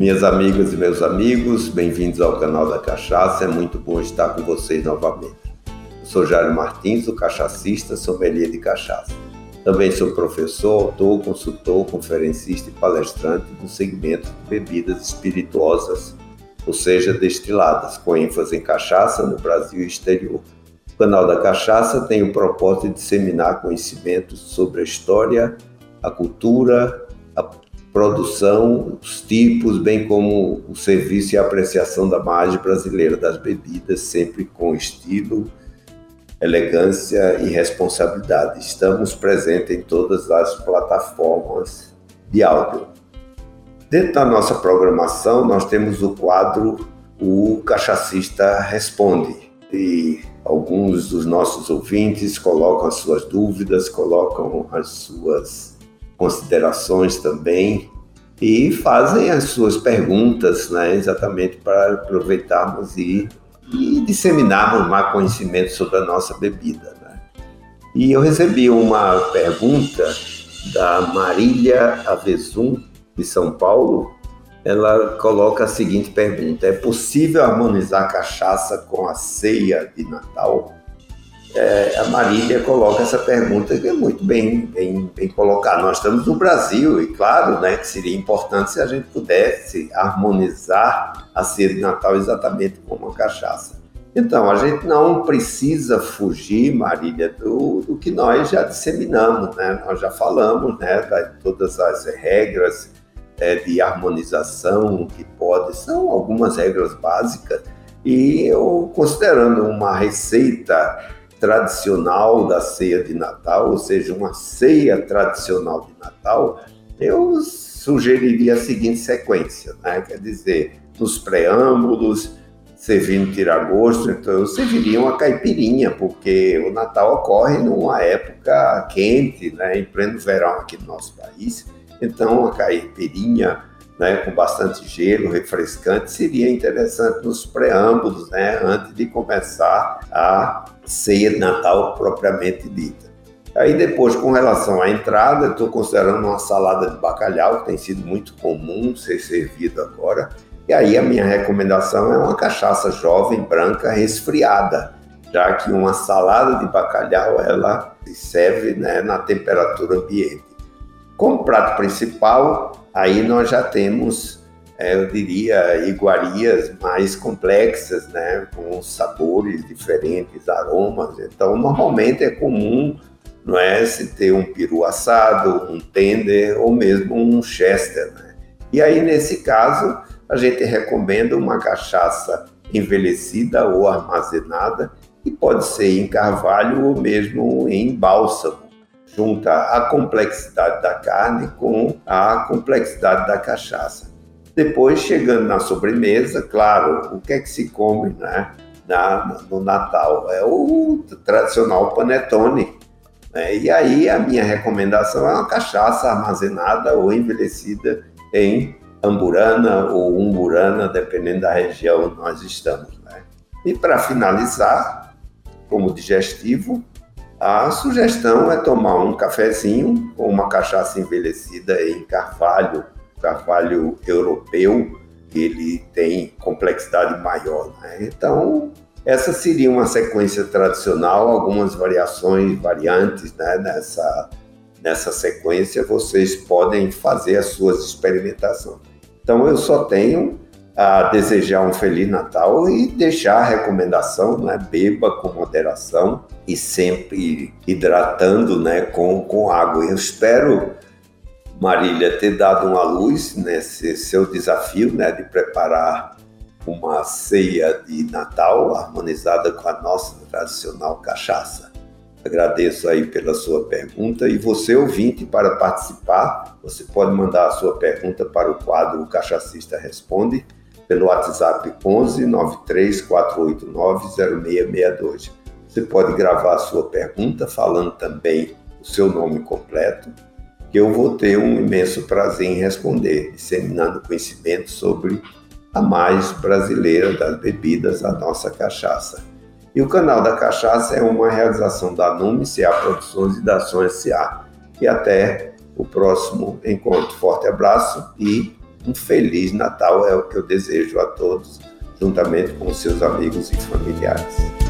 Minhas amigas e meus amigos, bem-vindos ao canal da Cachaça. É muito bom estar com vocês novamente. Eu sou Jairo Martins, o cachacista, sommelier de cachaça. Também sou professor, autor, consultor, conferencista e palestrante no segmento de bebidas espirituosas, ou seja, destiladas, com ênfase em cachaça no Brasil e exterior. O canal da Cachaça tem o propósito de disseminar conhecimentos sobre a história, a cultura, a produção, os tipos, bem como o serviço e a apreciação da margem brasileira das bebidas, sempre com estilo, elegância e responsabilidade. Estamos presentes em todas as plataformas de áudio. Dentro da nossa programação, nós temos o quadro O Cachacista Responde. E alguns dos nossos ouvintes colocam as suas dúvidas, colocam as suas considerações também e fazem as suas perguntas, né, exatamente para aproveitarmos e, e disseminarmos mais conhecimento sobre a nossa bebida. Né. E eu recebi uma pergunta da Marília Avezum, de São Paulo. Ela coloca a seguinte pergunta: É possível harmonizar cachaça com a ceia de Natal? É, a Marília coloca essa pergunta que é muito bem, bem, bem colocada. Nós estamos no Brasil e, claro, né, que seria importante se a gente pudesse harmonizar a ceia Natal exatamente como a cachaça. Então, a gente não precisa fugir, Marília, do, do que nós já disseminamos, né? Nós já falamos, né, de todas as regras é, de harmonização que pode, são algumas regras básicas, e eu, considerando uma receita tradicional da ceia de Natal, ou seja, uma ceia tradicional de Natal, eu sugeriria a seguinte sequência, né? quer dizer, nos preâmbulos, servindo tiragosto, então eu serviria uma caipirinha, porque o Natal ocorre numa época quente, né? em pleno verão aqui no nosso país, então a caipirinha né, com bastante gelo, refrescante, seria interessante nos preâmbulos, né, antes de começar a ceia de Natal propriamente dita. Aí depois, com relação à entrada, estou considerando uma salada de bacalhau, que tem sido muito comum ser servido agora. E aí a minha recomendação é uma cachaça jovem, branca, resfriada, já que uma salada de bacalhau, ela se serve né, na temperatura ambiente. Como prato principal, aí nós já temos, é, eu diria, iguarias mais complexas, né, com sabores diferentes, aromas. Então, normalmente é comum, não é, se ter um peru assado, um tender ou mesmo um chester. Né? E aí, nesse caso, a gente recomenda uma cachaça envelhecida ou armazenada, e pode ser em carvalho ou mesmo em bálsamo junta a complexidade da carne com a complexidade da cachaça. Depois, chegando na sobremesa, claro, o que é que se come né, na, no Natal? É o tradicional panetone. Né? E aí a minha recomendação é uma cachaça armazenada ou envelhecida em amburana ou umburana, dependendo da região onde nós estamos. Né? E para finalizar, como digestivo, a sugestão é tomar um cafezinho com uma cachaça envelhecida em carvalho, carvalho europeu, que ele tem complexidade maior. Né? Então, essa seria uma sequência tradicional, algumas variações, variantes né? nessa, nessa sequência, vocês podem fazer as suas experimentações. Então, eu só tenho a desejar um Feliz Natal e deixar a recomendação, né? Beba com moderação e sempre hidratando, né? Com, com água. Eu espero, Marília, ter dado uma luz nesse seu desafio, né? De preparar uma ceia de Natal harmonizada com a nossa tradicional cachaça. Agradeço aí pela sua pergunta e você ouvinte para participar, você pode mandar a sua pergunta para o quadro O Cachacista Responde pelo WhatsApp 11 93 489 0662. Você pode gravar a sua pergunta falando também o seu nome completo, que eu vou ter um imenso prazer em responder, disseminando conhecimento sobre a mais brasileira das bebidas, a nossa cachaça. E o canal da Cachaça é uma realização da NUME CA Produções e da Ação SA. E até o próximo encontro. Forte abraço e Um feliz Natal é o que eu desejo a todos, juntamente com seus amigos e familiares.